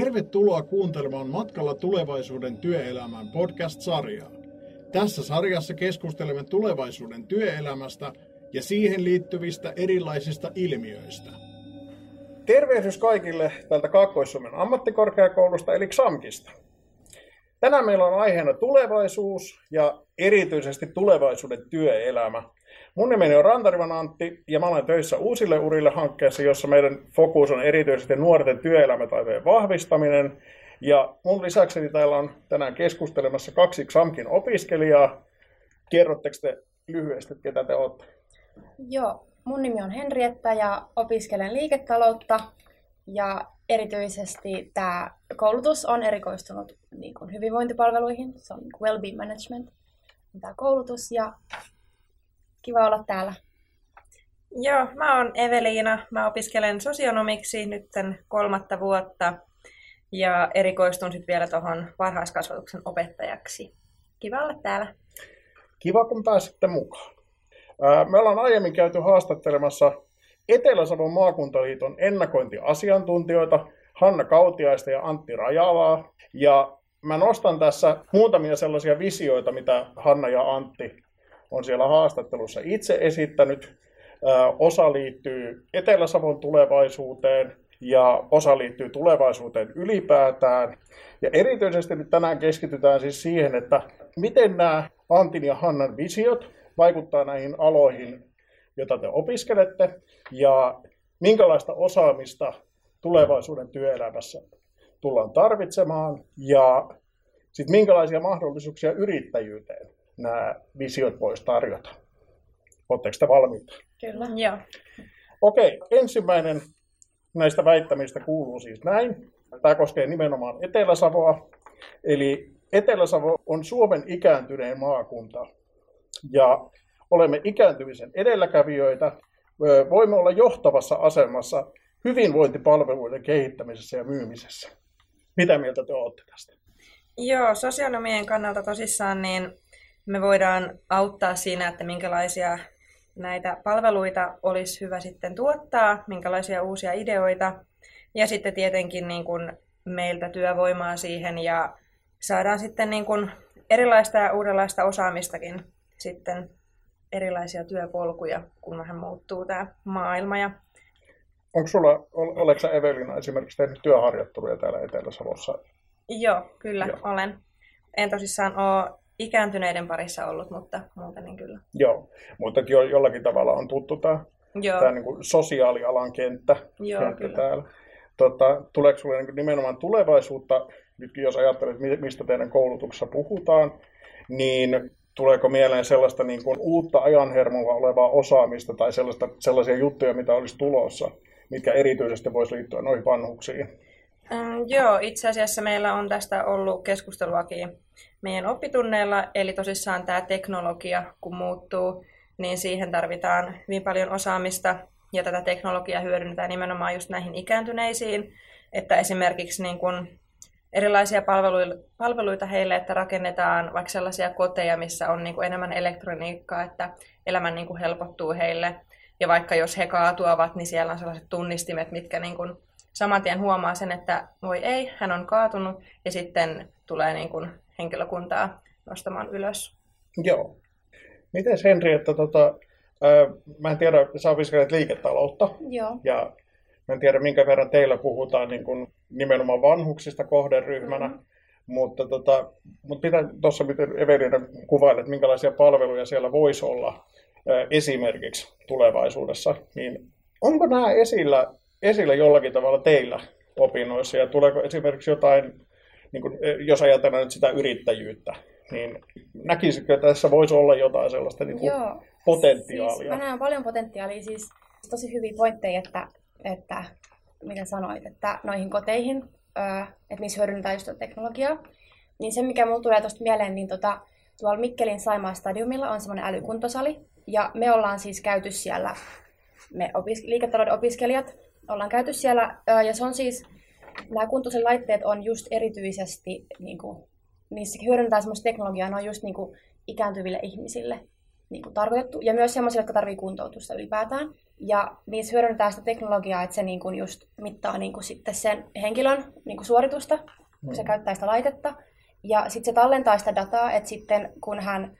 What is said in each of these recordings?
Tervetuloa kuuntelemaan Matkalla tulevaisuuden työelämän podcast-sarjaa. Tässä sarjassa keskustelemme tulevaisuuden työelämästä ja siihen liittyvistä erilaisista ilmiöistä. Tervehdys kaikille tältä Kaakkois-Suomen ammattikorkeakoulusta eli XAMKista. Tänään meillä on aiheena tulevaisuus ja erityisesti tulevaisuuden työelämä. Mun nimeni on Rantarivan Antti ja mä olen töissä Uusille urille hankkeessa, jossa meidän fokus on erityisesti nuorten työelämätaitojen vahvistaminen. Ja mun lisäksi täällä on tänään keskustelemassa kaksi XAMKin opiskelijaa. Kerrotteko te lyhyesti, ketä te olette? Joo, mun nimi on Henrietta ja opiskelen liiketaloutta. Ja erityisesti tämä koulutus on erikoistunut niin kuin hyvinvointipalveluihin, se on niin well-being management, tämä koulutus ja kiva olla täällä. Joo, mä oon Eveliina, mä opiskelen sosionomiksi nyt kolmatta vuotta ja erikoistun sitten vielä tuohon varhaiskasvatuksen opettajaksi. Kiva olla täällä. Kiva, kun pääsitte mukaan. Me ollaan aiemmin käyty haastattelemassa Etelä-Savon maakuntaliiton ennakointiasiantuntijoita Hanna Kautiaista ja Antti Rajalaa. Ja mä nostan tässä muutamia sellaisia visioita, mitä Hanna ja Antti on siellä haastattelussa itse esittänyt. Osa liittyy Etelä-Savon tulevaisuuteen ja osa liittyy tulevaisuuteen ylipäätään. Ja erityisesti nyt tänään keskitytään siis siihen, että miten nämä Antin ja Hannan visiot vaikuttaa näihin aloihin, joita te opiskelette, ja minkälaista osaamista tulevaisuuden työelämässä tullaan tarvitsemaan, ja sitten minkälaisia mahdollisuuksia yrittäjyyteen nämä visiot voisi tarjota. Oletteko te valmiita? Kyllä. Joo. Okei, ensimmäinen näistä väittämistä kuuluu siis näin. Tämä koskee nimenomaan Etelä-Savoa. Eli Etelä-Savo on Suomen ikääntyneen maakunta. Ja olemme ikääntymisen edelläkävijöitä. Voimme olla johtavassa asemassa hyvinvointipalveluiden kehittämisessä ja myymisessä. Mitä mieltä te olette tästä? Joo, sosionomien kannalta tosissaan niin me voidaan auttaa siinä, että minkälaisia näitä palveluita olisi hyvä sitten tuottaa, minkälaisia uusia ideoita. Ja sitten tietenkin niin kuin meiltä työvoimaa siihen ja saadaan sitten niin kuin erilaista ja uudenlaista osaamistakin sitten erilaisia työpolkuja, kun vähän muuttuu tämä maailma. Ja... Onko sulla, oletko Evelina esimerkiksi tehnyt työharjoitteluja täällä Etelä-Savossa? Joo, kyllä Joo. olen. En tosissaan ole ikääntyneiden parissa ollut, mutta muuten niin kyllä. Joo, mutta jo, jollakin tavalla on tuttu tämä, Joo. tämä niin kuin sosiaalialan kenttä, Joo, kenttä kyllä. täällä. Tota, tuleeko sinulle niin nimenomaan tulevaisuutta, nyt jos ajattelet, mistä teidän koulutuksessa puhutaan, niin tuleeko mieleen sellaista niin kuin uutta ajanhermolla olevaa osaamista tai sellaista, sellaisia juttuja, mitä olisi tulossa, mitkä erityisesti voisi liittyä noihin vanhuksiin? Mm, joo, itse asiassa meillä on tästä ollut keskusteluakin meidän oppitunneilla, eli tosissaan tämä teknologia, kun muuttuu, niin siihen tarvitaan hyvin paljon osaamista, ja tätä teknologiaa hyödynnetään nimenomaan just näihin ikääntyneisiin, että esimerkiksi niin kun erilaisia palveluita heille, että rakennetaan vaikka sellaisia koteja, missä on niin kuin enemmän elektroniikkaa, että elämä niin kuin helpottuu heille. Ja vaikka jos he kaatuavat, niin siellä on sellaiset tunnistimet, mitkä niin kuin saman tien huomaa sen, että voi ei, hän on kaatunut, ja sitten tulee niin kuin henkilökuntaa nostamaan ylös. Joo. Miten Henri, että tota, ää, mä en tiedä, sä opiskelet liiketaloutta. Joo. Ja mä en tiedä, minkä verran teillä puhutaan niin kuin nimenomaan vanhuksista kohderyhmänä. Mm-hmm. Mutta, tota, mutta mitä tuossa, miten Evelina kuvailet, että minkälaisia palveluja siellä voisi olla ää, esimerkiksi tulevaisuudessa, niin onko nämä esillä, esillä jollakin tavalla teillä opinnoissa ja tuleeko esimerkiksi jotain niin kuin, eh, jos ajatellaan nyt sitä yrittäjyyttä, niin näkisikö, että tässä voisi olla jotain sellaista niin kuin Joo. potentiaalia? Siis mä näen paljon potentiaalia, siis tosi hyviä pointteja, että, että mitä sanoit, että noihin koteihin, että niissä hyödynnetään just teknologiaa. Niin se, mikä mulle tulee tuosta mieleen, niin tota, tuolla Mikkelin Saimaa stadiumilla on semmoinen älykuntosali. Ja me ollaan siis käyty siellä, me opis- liiketalouden opiskelijat ollaan käyty siellä. Ja se on siis nämä kuntoisen laitteet on just erityisesti, niin kuin, niissä hyödynnetään sellaista teknologiaa, ne on just niin kuin, ikääntyville ihmisille. niin kuin tarkoitettu, ja myös sellaisille, jotka tarvitsevat kuntoutusta ylipäätään. Ja niissä hyödynnetään sitä teknologiaa, että se niin kuin just mittaa niin kuin sitten sen henkilön niin kuin suoritusta, kun se mm. käyttää sitä laitetta. Ja sitten se tallentaa sitä dataa, että sitten kun hän,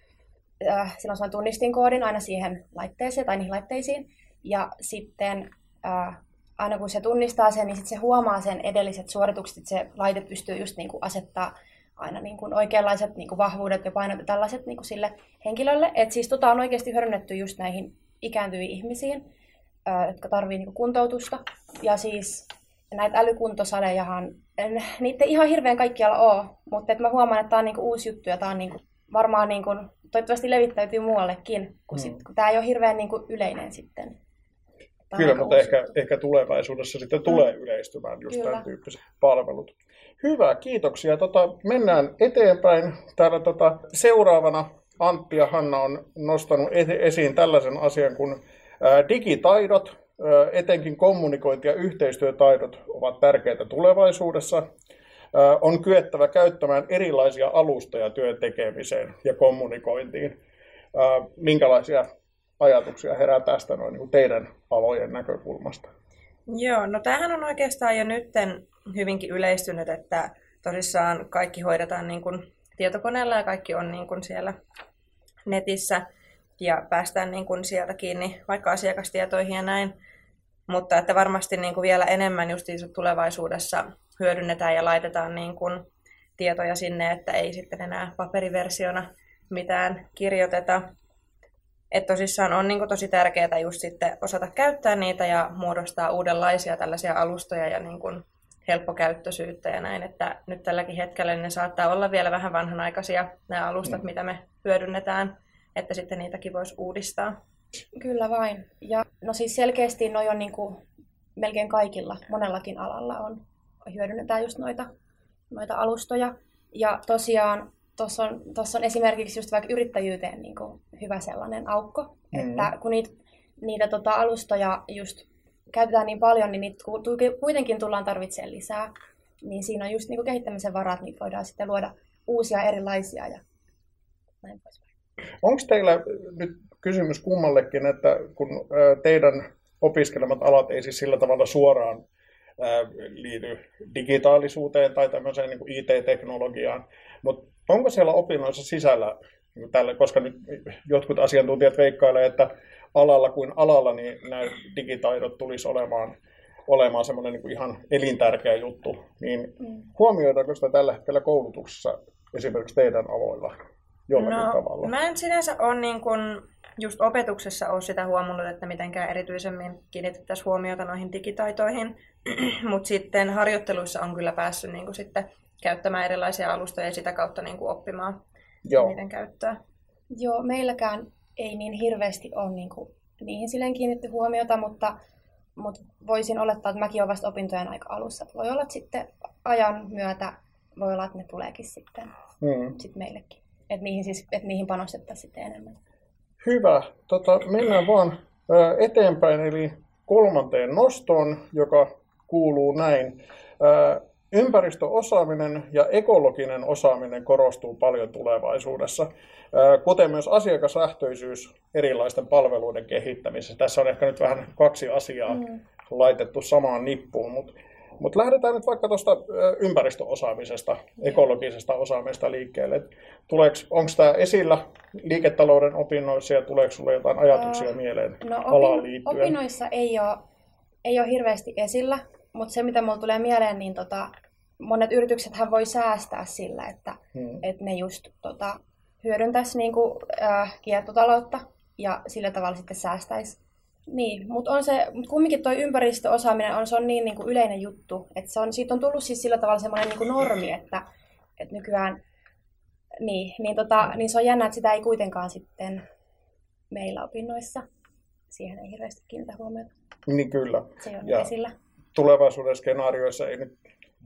äh, silloin on tunnistinkoodin aina siihen laitteeseen tai niihin laitteisiin, ja sitten äh, aina kun se tunnistaa sen, niin sitten se huomaa sen edelliset suoritukset, että se laite pystyy just niin kuin asettaa aina niin kuin oikeanlaiset niin kuin vahvuudet ja painot ja tällaiset niin kuin sille henkilölle. Et siis tota on oikeasti hyödynnetty just näihin ikääntyviin ihmisiin, jotka tarvitsevat niin kuntoutusta. Ja siis näitä älykuntosalejahan, en, niitä ei ihan hirveän kaikkialla ole, mutta et mä huomaan, että tämä on niin kuin uusi juttu ja tämä on niin kuin, varmaan niin kuin, toivottavasti levittäytyy muuallekin, kun, sit, kun tämä ei ole hirveän niin kuin yleinen sitten. Tämä Kyllä, mutta ehkä, ehkä tulevaisuudessa sitten tulee mm. yleistymään just Kyllä. tämän tyyppiset palvelut. Hyvä, kiitoksia. Tota, mennään eteenpäin. Täällä tota, seuraavana Antti ja Hanna on nostanut esiin tällaisen asian kuin digitaidot. Etenkin kommunikointi- ja yhteistyötaidot ovat tärkeitä tulevaisuudessa. On kyettävä käyttämään erilaisia alustoja työn tekemiseen ja kommunikointiin. Minkälaisia ajatuksia herää tästä noin niin teidän alojen näkökulmasta? Joo, no tämähän on oikeastaan jo nytten hyvinkin yleistynyt, että tosissaan kaikki hoidetaan niin kuin tietokoneella ja kaikki on niin kuin siellä netissä ja päästään niin kuin sieltä kiinni vaikka asiakastietoihin ja näin. Mutta että varmasti niin kuin vielä enemmän just tulevaisuudessa hyödynnetään ja laitetaan niin kuin tietoja sinne, että ei sitten enää paperiversiona mitään kirjoiteta. Että tosissaan on niin kuin tosi tärkeää just sitten osata käyttää niitä ja muodostaa uudenlaisia tällaisia alustoja ja niin kuin helppokäyttöisyyttä ja näin, että nyt tälläkin hetkellä ne saattaa olla vielä vähän vanhanaikaisia nämä alustat, mm. mitä me hyödynnetään, että sitten niitäkin voisi uudistaa. Kyllä vain. Ja no siis selkeästi noi on niin kuin melkein kaikilla, monellakin alalla on, hyödynnetään just noita, noita alustoja. Ja tosiaan tuossa on, on esimerkiksi just vaikka yrittäjyyteen niin kuin hyvä sellainen aukko, mm. että kun niitä, niitä tota alustoja just käytetään niin paljon, niin niitä kuitenkin tullaan tarvitsemaan lisää. Niin siinä on just niin kuin kehittämisen varat, niin voidaan sitten luoda uusia erilaisia ja näin poispäin. Onko teillä nyt kysymys kummallekin, että kun teidän opiskelemat alat ei siis sillä tavalla suoraan liity digitaalisuuteen tai tämmöiseen niin IT-teknologiaan, mutta onko siellä opinnoissa sisällä, tällä, koska nyt jotkut asiantuntijat veikkailevat, että alalla kuin alalla, niin nämä digitaidot tulisi olemaan, olemaan semmoinen niin ihan elintärkeä juttu. Niin mm. huomioidaanko sitä tällä hetkellä koulutuksessa esimerkiksi teidän aloilla jollakin no, tavalla? Mä en sinänsä ole niin kuin just opetuksessa ole sitä huomannut, että mitenkään erityisemmin kiinnitettäisiin huomiota noihin digitaitoihin, mutta sitten harjoitteluissa on kyllä päässyt niin kuin sitten käyttämään erilaisia alustoja ja sitä kautta niin kuin oppimaan Joo. niiden käyttöä. Joo, meilläkään ei niin hirveästi ole niin kuin, niihin silleen kiinnitetty huomiota, mutta, mutta voisin olettaa, että mäkin olen vasta opintojen aika alussa. Voi olla, että sitten ajan myötä voi olla, että ne tuleekin sitten mm. sit meillekin. Että niihin, siis, että niihin panostettaisiin sitten enemmän. Hyvä. Tota, mennään vaan eteenpäin, eli kolmanteen nostoon, joka kuuluu näin. Ympäristöosaaminen ja ekologinen osaaminen korostuu paljon tulevaisuudessa, kuten myös asiakaslähtöisyys erilaisten palveluiden kehittämisessä. Tässä on ehkä nyt vähän kaksi asiaa mm. laitettu samaan nippuun, mutta mutta lähdetään nyt vaikka tuosta ympäristöosaamisesta, ekologisesta osaamisesta liikkeelle. Onko tämä esillä liiketalouden opinnoissa ja tuleeko sinulle jotain ajatuksia mieleen no, opin, liittyen? Opinnoissa ei ole, ei ole hirveästi esillä, mutta se mitä minulle tulee mieleen, niin tota, monet yrityksethän voi säästää sillä, että hmm. et ne just tota, hyödyntäisi niinku, äh, kiertotaloutta ja sillä tavalla sitten säästäisi. Niin, mutta on se, mut kumminkin tuo ympäristöosaaminen on, se on niin, niin kuin yleinen juttu, että se on, siitä on tullut siis sillä tavalla semmoinen niin kuin normi, että, että nykyään, niin, niin, tota, niin se on jännä, että sitä ei kuitenkaan sitten meillä opinnoissa, siihen ei hirveästi kiinnitä huomiota. Niin kyllä. Se on ja esillä. Tulevaisuuden skenaarioissa ei nyt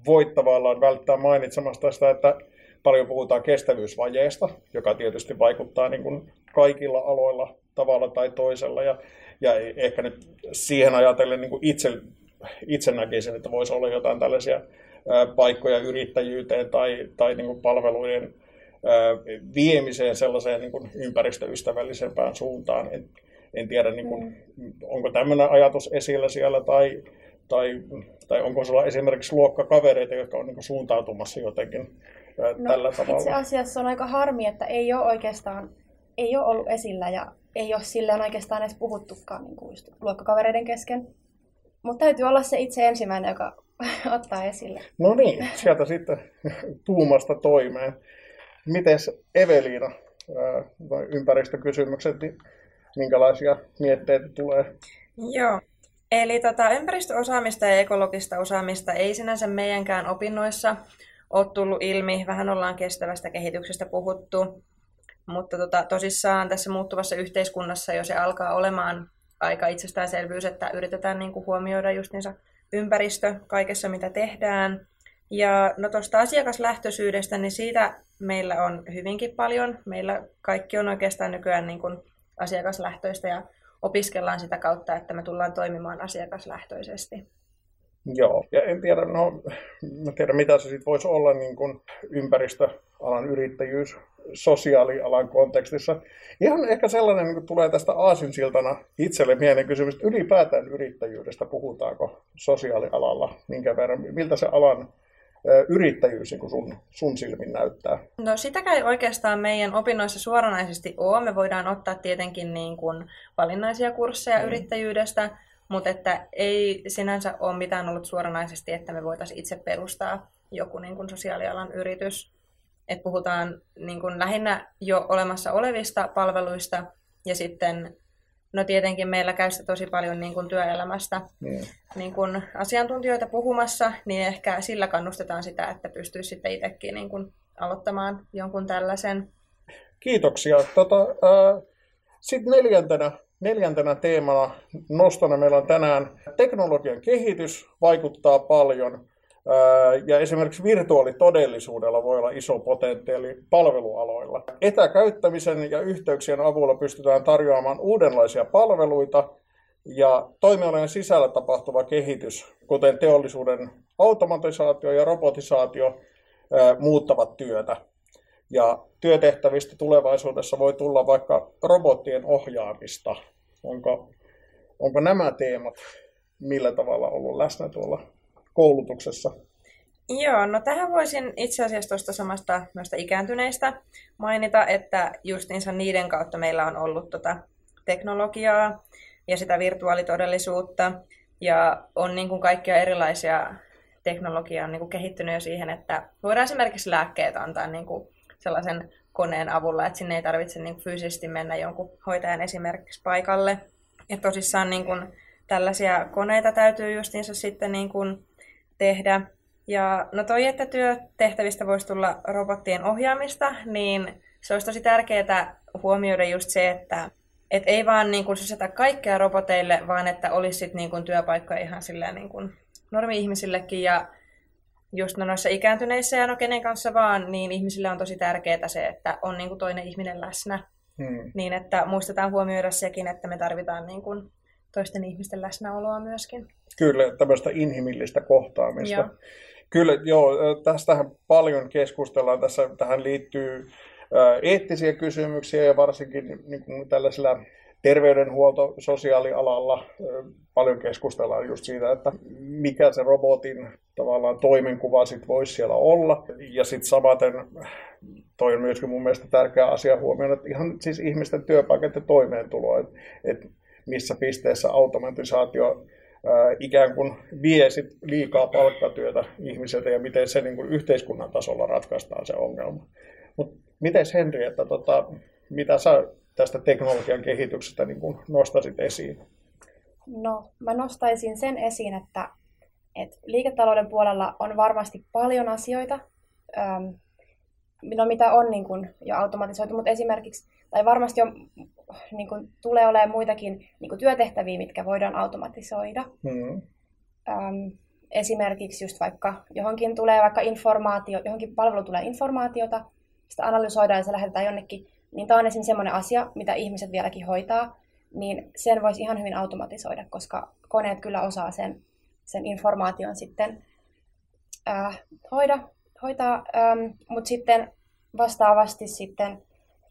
voi tavallaan välttää mainitsemasta sitä, että paljon puhutaan kestävyysvajeesta, joka tietysti vaikuttaa niin kuin kaikilla aloilla tavalla tai toisella. Ja, ja ehkä nyt siihen ajatellen niin kuin itse, itse näkisin, että voisi olla jotain tällaisia paikkoja yrittäjyyteen tai, tai niin kuin palveluiden viemiseen sellaiseen niin kuin ympäristöystävällisempään suuntaan. En, en tiedä, niin kuin, mm. onko tämmöinen ajatus esillä siellä tai, tai, tai onko sulla esimerkiksi luokkakavereita, jotka on niin suuntautumassa jotenkin no, tällä tavalla. Itse asiassa on aika harmi, että ei ole oikeastaan ei ole ollut esillä ja ei ole silleen oikeastaan edes puhuttukaan niin kuin luokkakavereiden kesken. Mutta täytyy olla se itse ensimmäinen, joka ottaa esille. No niin, sieltä sitten tuumasta toimeen. Mites Eveliina, ympäristökysymykset, niin minkälaisia mietteitä tulee? Joo, eli tota, ympäristöosaamista ja ekologista osaamista ei sinänsä meidänkään opinnoissa ole tullut ilmi. Vähän ollaan kestävästä kehityksestä puhuttu, mutta tota, tosissaan tässä muuttuvassa yhteiskunnassa jo se alkaa olemaan aika itsestäänselvyys, että yritetään niin kuin huomioida just ympäristö kaikessa, mitä tehdään. Ja no tuosta asiakaslähtöisyydestä, niin siitä meillä on hyvinkin paljon. Meillä kaikki on oikeastaan nykyään niin kuin asiakaslähtöistä ja opiskellaan sitä kautta, että me tullaan toimimaan asiakaslähtöisesti. Joo, ja en tiedä, no, en tiedä mitä se sitten voisi olla niin kuin ympäristöalan yrittäjyys sosiaalialan kontekstissa. Ihan ehkä sellainen niin tulee tästä aasinsiltana itselle mieleen kysymys, että ylipäätään yrittäjyydestä puhutaanko sosiaalialalla, minkä verran, miltä se alan yrittäjyys niin sun, sun silmin näyttää? No sitäkään ei oikeastaan meidän opinnoissa suoranaisesti ole. Me voidaan ottaa tietenkin niin kuin valinnaisia kursseja mm. yrittäjyydestä, mutta että ei sinänsä ole mitään ollut suoranaisesti, että me voitaisiin itse perustaa joku niin kuin sosiaalialan yritys. Et puhutaan niin kuin lähinnä jo olemassa olevista palveluista ja sitten No tietenkin meillä käy tosi paljon niin kuin työelämästä mm. niin kuin asiantuntijoita puhumassa, niin ehkä sillä kannustetaan sitä, että pystyy sitten itsekin niin kuin aloittamaan jonkun tällaisen. Kiitoksia. Tota, äh, sitten neljäntenä, neljäntenä teemana nostona meillä on tänään teknologian kehitys vaikuttaa paljon. Ja esimerkiksi virtuaalitodellisuudella voi olla iso potentiaali palvelualoilla. Etäkäyttämisen ja yhteyksien avulla pystytään tarjoamaan uudenlaisia palveluita ja toimialojen sisällä tapahtuva kehitys, kuten teollisuuden automatisaatio ja robotisaatio, muuttavat työtä. Ja työtehtävistä tulevaisuudessa voi tulla vaikka robottien ohjaamista. Onko, onko nämä teemat millä tavalla ollut läsnä tuolla koulutuksessa? Joo, no tähän voisin itse asiassa tuosta samasta noista ikääntyneistä mainita, että justiinsa niiden kautta meillä on ollut tota teknologiaa ja sitä virtuaalitodellisuutta ja on niin kuin kaikkia erilaisia teknologiaa on niin kuin kehittynyt jo siihen, että voidaan esimerkiksi lääkkeet antaa niin kuin sellaisen koneen avulla, että sinne ei tarvitse niin kuin fyysisesti mennä jonkun hoitajan esimerkiksi paikalle. Että tosissaan niin kuin tällaisia koneita täytyy justiinsa sitten niin kuin tehdä. Ja no toi, että työtehtävistä voisi tulla robottien ohjaamista, niin se olisi tosi tärkeää huomioida just se, että et ei vaan niin kuin sysätä kaikkea roboteille, vaan että olisi sit niin kuin työpaikkoja ihan silleen niin kuin normi-ihmisillekin. Ja just no noissa ikääntyneissä ja no kenen kanssa vaan, niin ihmisille on tosi tärkeää se, että on niin kuin toinen ihminen läsnä. Hmm. Niin että muistetaan huomioida sekin, että me tarvitaan niin kuin toisten ihmisten läsnäoloa myöskin. Kyllä, tämmöistä inhimillistä kohtaamista. Joo. Kyllä, joo, tästähän paljon keskustellaan. Tässä, tähän liittyy eettisiä kysymyksiä ja varsinkin niin kuin tällaisella terveydenhuolto, sosiaalialalla paljon keskustellaan just siitä, että mikä se robotin tavallaan toimenkuva sit voisi siellä olla. Ja sitten samaten toi on myöskin mun mielestä tärkeä asia huomioida, että ihan siis ihmisten työpaikat ja toimeentulo, että et missä pisteessä automatisaatio ikään kuin vie sit liikaa palkkatyötä ihmiseltä ja miten se niin kuin yhteiskunnan tasolla ratkaistaan se ongelma. Mutta miten Henri, että tota, mitä sä tästä teknologian kehityksestä niin kuin nostasit esiin? No, mä nostaisin sen esiin, että, että liiketalouden puolella on varmasti paljon asioita, no, mitä on niin kuin jo automatisoitu, mutta esimerkiksi, tai varmasti on niin kuin, tulee olemaan muitakin niin kuin työtehtäviä, mitkä voidaan automatisoida. Mm. Öm, esimerkiksi just vaikka johonkin tulee vaikka informaatio, johonkin palvelu tulee informaatiota, sitä analysoidaan ja se lähetetään jonnekin, niin tämä on esimerkiksi sellainen asia, mitä ihmiset vieläkin hoitaa, niin sen voisi ihan hyvin automatisoida, koska koneet kyllä osaa sen, sen informaation sitten äh, hoida, hoitaa. Ähm, Mutta sitten vastaavasti sitten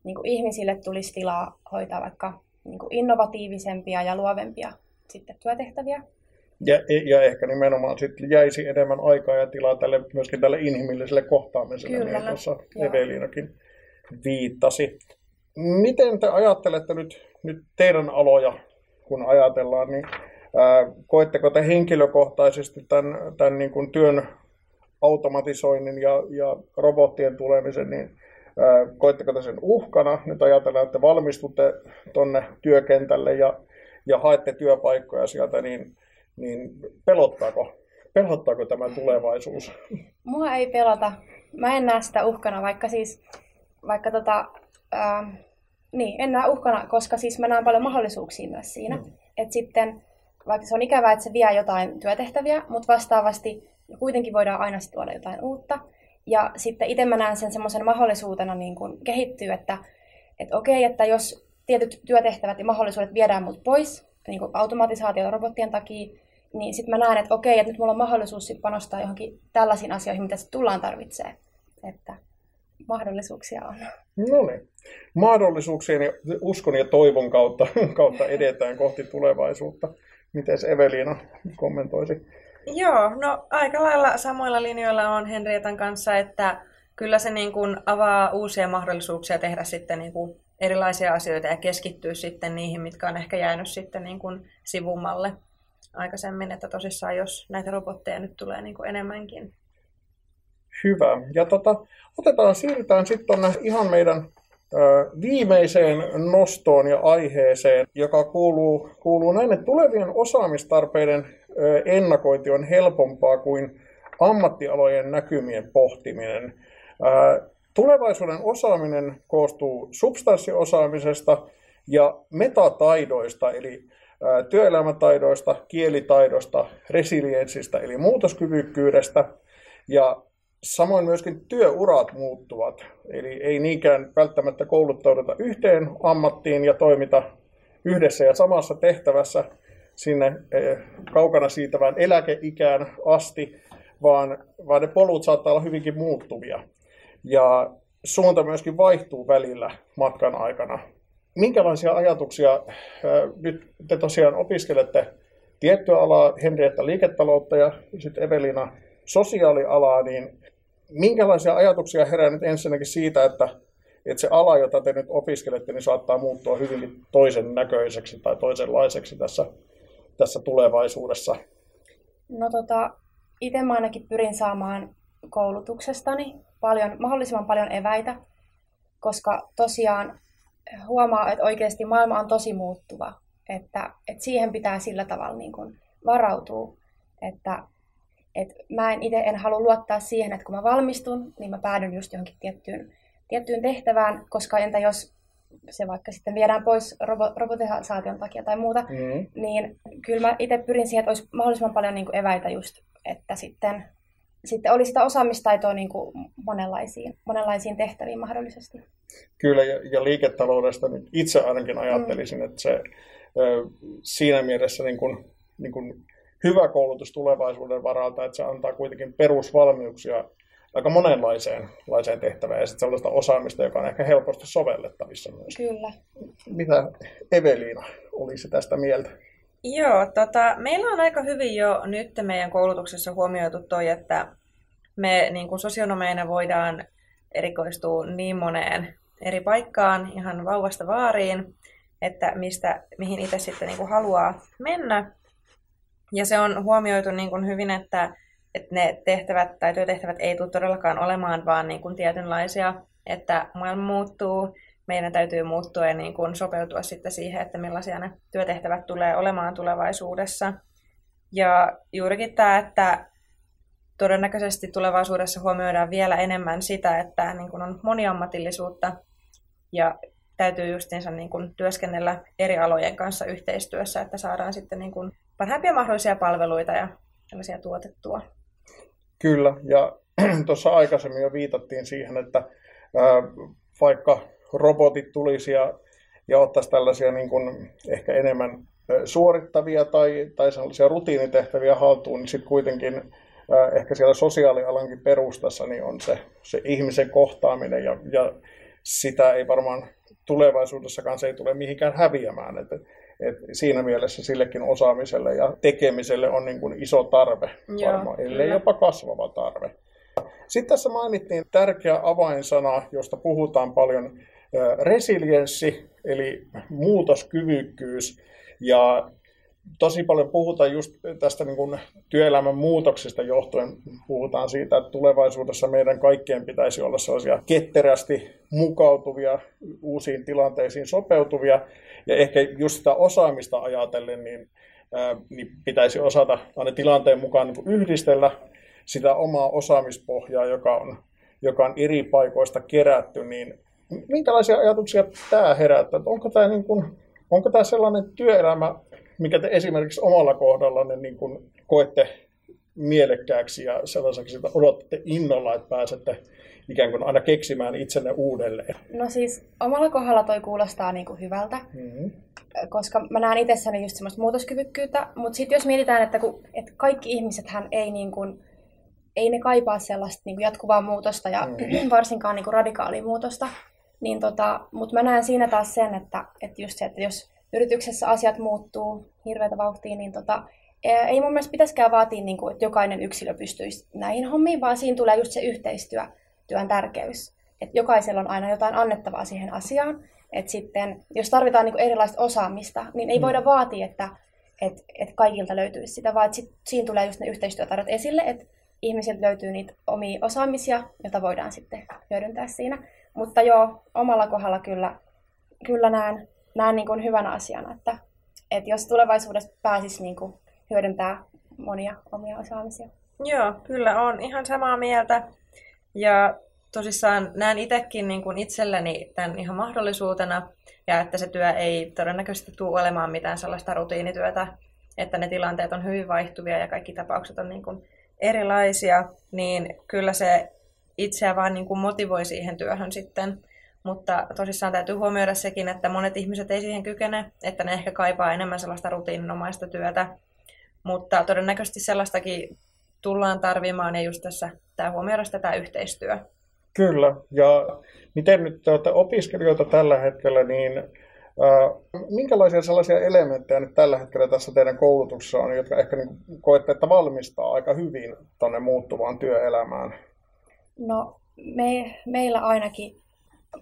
niin kuin ihmisille tulisi tilaa hoitaa vaikka niin kuin innovatiivisempia ja luovempia sitten työtehtäviä. Ja, ja ehkä nimenomaan sitten jäisi enemmän aikaa ja tilaa tälle, myöskin tälle inhimilliselle kohtaamiselle, Kyllä, mihin tuossa Evelinakin viittasi. Miten te ajattelette nyt, nyt teidän aloja, kun ajatellaan, niin ää, koetteko te henkilökohtaisesti tämän, tämän niin kuin työn automatisoinnin ja, ja robottien tulemisen, niin koetteko te sen uhkana? Nyt ajatellaan, että valmistutte tuonne työkentälle ja, ja haette työpaikkoja sieltä, niin, niin pelottaako, pelottaako tämä tulevaisuus? Mua ei pelota. Mä en näe sitä uhkana, vaikka siis vaikka tota, ää, niin, en näe uhkana, koska siis mä näen paljon mahdollisuuksia myös siinä. Mm. Että sitten, vaikka se on ikävää, että se vie jotain työtehtäviä, mutta vastaavasti kuitenkin voidaan aina tuoda jotain uutta. Ja sitten itse mä näen sen semmoisen mahdollisuutena niin kuin kehittyä, että, että okei, että jos tietyt työtehtävät ja mahdollisuudet viedään mut pois niin kuin automatisaatio ja robottien takia, niin sitten mä näen, että okei, että nyt mulla on mahdollisuus sit panostaa johonkin tällaisiin asioihin, mitä sitten tullaan tarvitsee. Että mahdollisuuksia on. No niin. Mahdollisuuksien ja uskon ja toivon kautta, kautta edetään kohti tulevaisuutta. Miten Evelina kommentoisi? Joo, no aika lailla samoilla linjoilla on Henrietan kanssa, että kyllä se niin kuin avaa uusia mahdollisuuksia tehdä sitten niin kuin erilaisia asioita ja keskittyä sitten niihin, mitkä on ehkä jäänyt sitten niin kuin sivummalle aikaisemmin, että tosissaan jos näitä robotteja nyt tulee niin kuin enemmänkin. Hyvä. Ja tota, otetaan, siirrytään sitten ihan meidän viimeiseen nostoon ja aiheeseen, joka kuuluu, kuuluu näin, että tulevien osaamistarpeiden ennakointi on helpompaa kuin ammattialojen näkymien pohtiminen. Tulevaisuuden osaaminen koostuu substanssiosaamisesta ja metataidoista, eli työelämätaidoista, kielitaidosta, resilienssistä, eli muutoskyvykkyydestä. Ja samoin myöskin työurat muuttuvat. Eli ei niinkään välttämättä kouluttauduta yhteen ammattiin ja toimita yhdessä ja samassa tehtävässä, sinne eh, kaukana siitä vaan eläkeikään asti, vaan, vaan ne polut saattaa olla hyvinkin muuttuvia. Ja suunta myöskin vaihtuu välillä matkan aikana. Minkälaisia ajatuksia, eh, nyt te tosiaan opiskelette tiettyä alaa, Henrietta liiketaloutta ja sitten Evelina sosiaalialaa, niin minkälaisia ajatuksia herää nyt ensinnäkin siitä, että, että se ala, jota te nyt opiskelette, niin saattaa muuttua hyvin toisen näköiseksi tai toisenlaiseksi tässä tässä tulevaisuudessa? No tota, itse mä ainakin pyrin saamaan koulutuksestani paljon, mahdollisimman paljon eväitä, koska tosiaan huomaa, että oikeasti maailma on tosi muuttuva, että, että siihen pitää sillä tavalla niin kuin varautua, että, että mä en itse en halua luottaa siihen, että kun mä valmistun, niin mä päädyn just johonkin tiettyyn, tiettyyn tehtävään, koska entä jos se vaikka sitten viedään pois robo- robotisaation takia tai muuta, mm. niin kyllä mä itse pyrin siihen, että olisi mahdollisimman paljon niin kuin eväitä just, että sitten, sitten olisi sitä osaamistaitoa niin kuin monenlaisiin, monenlaisiin tehtäviin mahdollisesti. Kyllä, ja, ja liiketaloudesta nyt itse ainakin ajattelisin, mm. että se siinä mielessä niin kuin, niin kuin hyvä koulutus tulevaisuuden varalta, että se antaa kuitenkin perusvalmiuksia aika monenlaiseen laiseen tehtävään ja sitten sellaista osaamista, joka on ehkä helposti sovellettavissa myös. Kyllä. Mitä Eveliina olisi tästä mieltä? Joo, tota, meillä on aika hyvin jo nyt meidän koulutuksessa huomioitu toi, että me niin kuin sosionomeina voidaan erikoistua niin moneen eri paikkaan ihan vauvasta vaariin, että mistä, mihin itse sitten niin kuin haluaa mennä. Ja se on huomioitu niin kuin hyvin, että että ne tehtävät tai työtehtävät ei tule todellakaan olemaan vaan niin kuin tietynlaisia, että maailma muuttuu, meidän täytyy muuttua ja niin kuin sopeutua sitten siihen, että millaisia ne työtehtävät tulee olemaan tulevaisuudessa. Ja juurikin tämä, että todennäköisesti tulevaisuudessa huomioidaan vielä enemmän sitä, että niin kuin on moniammatillisuutta ja täytyy justiinsa niin kuin työskennellä eri alojen kanssa yhteistyössä, että saadaan sitten niin kuin parhaimpia mahdollisia palveluita ja sellaisia tuotettua. Kyllä, ja tuossa aikaisemmin jo viitattiin siihen, että vaikka robotit tulisi ja, ja ottaisi tällaisia niin kuin ehkä enemmän suorittavia tai, tai sellaisia rutiinitehtäviä haltuun, niin sitten kuitenkin ehkä siellä sosiaalialankin perustassa niin on se, se ihmisen kohtaaminen ja, ja sitä ei varmaan tulevaisuudessakaan se ei tule mihinkään häviämään. Että, et siinä mielessä sillekin osaamiselle ja tekemiselle on niin kuin iso tarve Joo, varmaan, ellei jopa kasvava tarve. Sitten tässä mainittiin tärkeä avainsana, josta puhutaan paljon, resilienssi, eli muutoskyvykkyys. Ja tosi paljon puhutaan just tästä niin kuin työelämän muutoksista johtuen. Puhutaan siitä, että tulevaisuudessa meidän kaikkien pitäisi olla sellaisia ketterästi mukautuvia, uusiin tilanteisiin sopeutuvia. Ja ehkä just sitä osaamista ajatellen, niin, ää, niin pitäisi osata aina tilanteen mukaan niin yhdistellä sitä omaa osaamispohjaa, joka on, joka on eri paikoista kerätty, niin minkälaisia ajatuksia tämä herättää? Onko tämä, niin kuin, onko tämä sellainen työelämä, mikä te esimerkiksi omalla kohdallanne niin kuin koette mielekkääksi ja sellaiseksi, että odotatte innolla, että pääsette ikään kuin aina keksimään itsenne uudelleen? No siis omalla kohdalla toi kuulostaa niin kuin hyvältä, mm-hmm. koska mä näen itsessäni just semmoista muutoskyvykkyyttä, mutta sitten jos mietitään, että, kun, että kaikki ihmisethän ei niin kuin, ei ne kaipaa sellaista niin kuin jatkuvaa muutosta ja mm. varsinkaan niin kuin radikaalia muutosta. Niin tota, Mutta mä näen siinä taas sen, että, että just se, että jos yrityksessä asiat muuttuu hirveätä vauhtia, niin tota, ei mun mielestä pitäisikään vaatia, niin kuin, että jokainen yksilö pystyisi näihin hommiin, vaan siinä tulee just se yhteistyö, työn tärkeys. Että jokaisella on aina jotain annettavaa siihen asiaan. Että sitten, jos tarvitaan niin kuin erilaista osaamista, niin ei mm. voida vaatia, että, että, että kaikilta löytyisi sitä, vaan sit, siinä tulee just ne yhteistyötarjot esille, että ihmisiltä löytyy niitä omia osaamisia, joita voidaan sitten hyödyntää siinä. Mutta joo, omalla kohdalla kyllä, kyllä näen, näen niin kuin hyvänä asiana, että, että jos tulevaisuudessa pääsisi niin kuin hyödyntää monia omia osaamisia. Joo, kyllä on ihan samaa mieltä. Ja tosissaan näen itsekin niin kuin itselleni tämän ihan mahdollisuutena, ja että se työ ei todennäköisesti tule olemaan mitään sellaista rutiinityötä, että ne tilanteet on hyvin vaihtuvia ja kaikki tapaukset on niin kuin erilaisia, niin kyllä se itseä vaan niin kuin motivoi siihen työhön sitten. Mutta tosissaan täytyy huomioida sekin, että monet ihmiset ei siihen kykene, että ne ehkä kaipaa enemmän sellaista rutiininomaista työtä. Mutta todennäköisesti sellaistakin tullaan tarvimaan ja just tässä tämä huomioida tämä yhteistyö. Kyllä, ja miten nyt te olette opiskelijoita tällä hetkellä, niin äh, minkälaisia sellaisia elementtejä nyt tällä hetkellä tässä teidän koulutuksessa on, jotka ehkä niin koette, että valmistaa aika hyvin tuonne muuttuvaan työelämään? No me, meillä ainakin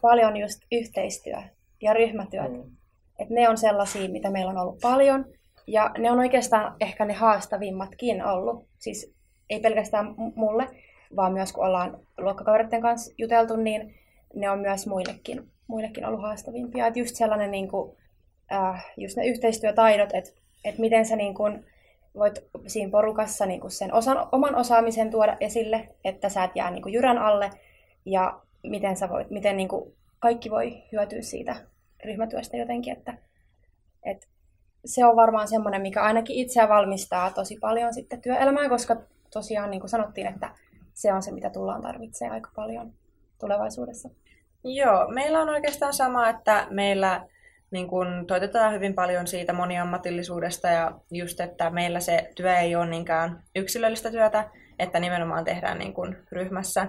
paljon just yhteistyö ja ryhmätyöt. Mm. Et ne on sellaisia, mitä meillä on ollut paljon. Ja ne on oikeastaan ehkä ne haastavimmatkin ollut. Siis ei pelkästään mulle, vaan myös kun ollaan luokkakavereiden kanssa juteltu, niin ne on myös muillekin, muillekin ollut haastavimpia. Et just sellainen, niin kuin, äh, just ne yhteistyötaidot, että et miten sä niin kuin, voit siinä porukassa niin kuin sen osan, oman osaamisen tuoda esille, että sä et jää niin kuin jyrän alle ja miten, sä voit, miten niin kuin kaikki voi hyötyä siitä ryhmätyöstä jotenkin, että, että se on varmaan semmoinen, mikä ainakin itseä valmistaa tosi paljon sitten työelämään, koska tosiaan niin kuin sanottiin, että se on se, mitä tullaan tarvitsemaan aika paljon tulevaisuudessa. Joo, meillä on oikeastaan sama, että meillä niin kun toitetaan hyvin paljon siitä moniammatillisuudesta ja just, että meillä se työ ei ole niinkään yksilöllistä työtä, että nimenomaan tehdään niin kun ryhmässä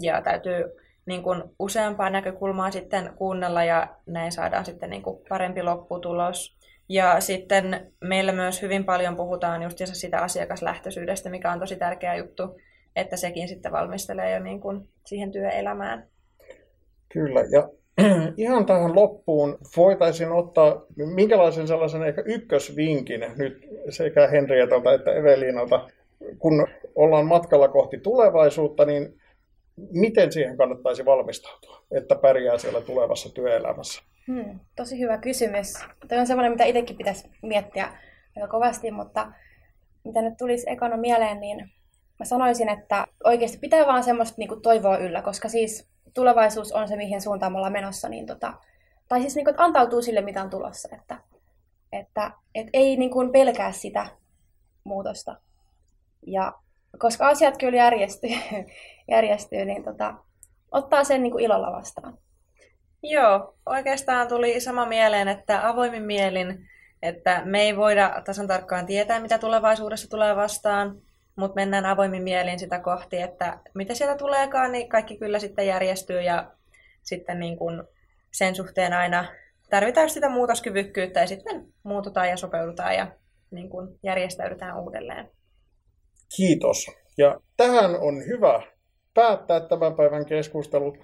ja täytyy niin kun useampaa näkökulmaa sitten kuunnella ja näin saadaan sitten niin kun parempi lopputulos. Ja sitten meillä myös hyvin paljon puhutaan just sitä asiakaslähtöisyydestä, mikä on tosi tärkeä juttu, että sekin sitten valmistelee jo niin kun siihen työelämään. Kyllä, ja ihan tähän loppuun voitaisiin ottaa minkälaisen sellaisen ehkä ykkösvinkin nyt sekä Henrietalta että Evelinalta, kun ollaan matkalla kohti tulevaisuutta, niin miten siihen kannattaisi valmistautua, että pärjää siellä tulevassa työelämässä? Hmm, tosi hyvä kysymys. Tämä on sellainen, mitä itsekin pitäisi miettiä aika kovasti, mutta mitä nyt tulisi ekana mieleen, niin mä sanoisin, että oikeasti pitää vaan semmoista niin kuin toivoa yllä, koska siis tulevaisuus on se, mihin suuntaan me ollaan menossa, niin tota, tai siis niin kuin, että antautuu sille, mitä on tulossa, että, että et ei niin kuin pelkää sitä muutosta. Ja koska asiat kyllä järjestyy, järjestyy niin tota, ottaa sen niin kuin ilolla vastaan. Joo, oikeastaan tuli sama mieleen, että avoimin mielin, että me ei voida tasan tarkkaan tietää, mitä tulevaisuudessa tulee vastaan, mutta mennään avoimin mielin sitä kohti, että mitä sieltä tuleekaan, niin kaikki kyllä sitten järjestyy ja sitten niin kuin sen suhteen aina tarvitaan sitä muutoskyvykkyyttä ja sitten muututaan ja sopeudutaan ja niin kuin järjestäydytään uudelleen. Kiitos. Ja tähän on hyvä päättää tämän päivän keskustelu.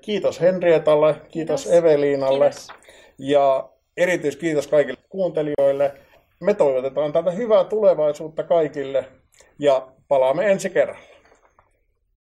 Kiitos Henrietalle, kiitos, kiitos Eveliinalle kiitos. ja erityiskiitos kaikille kuuntelijoille. Me toivotetaan tätä hyvää tulevaisuutta kaikille ja palaamme ensi kerralla.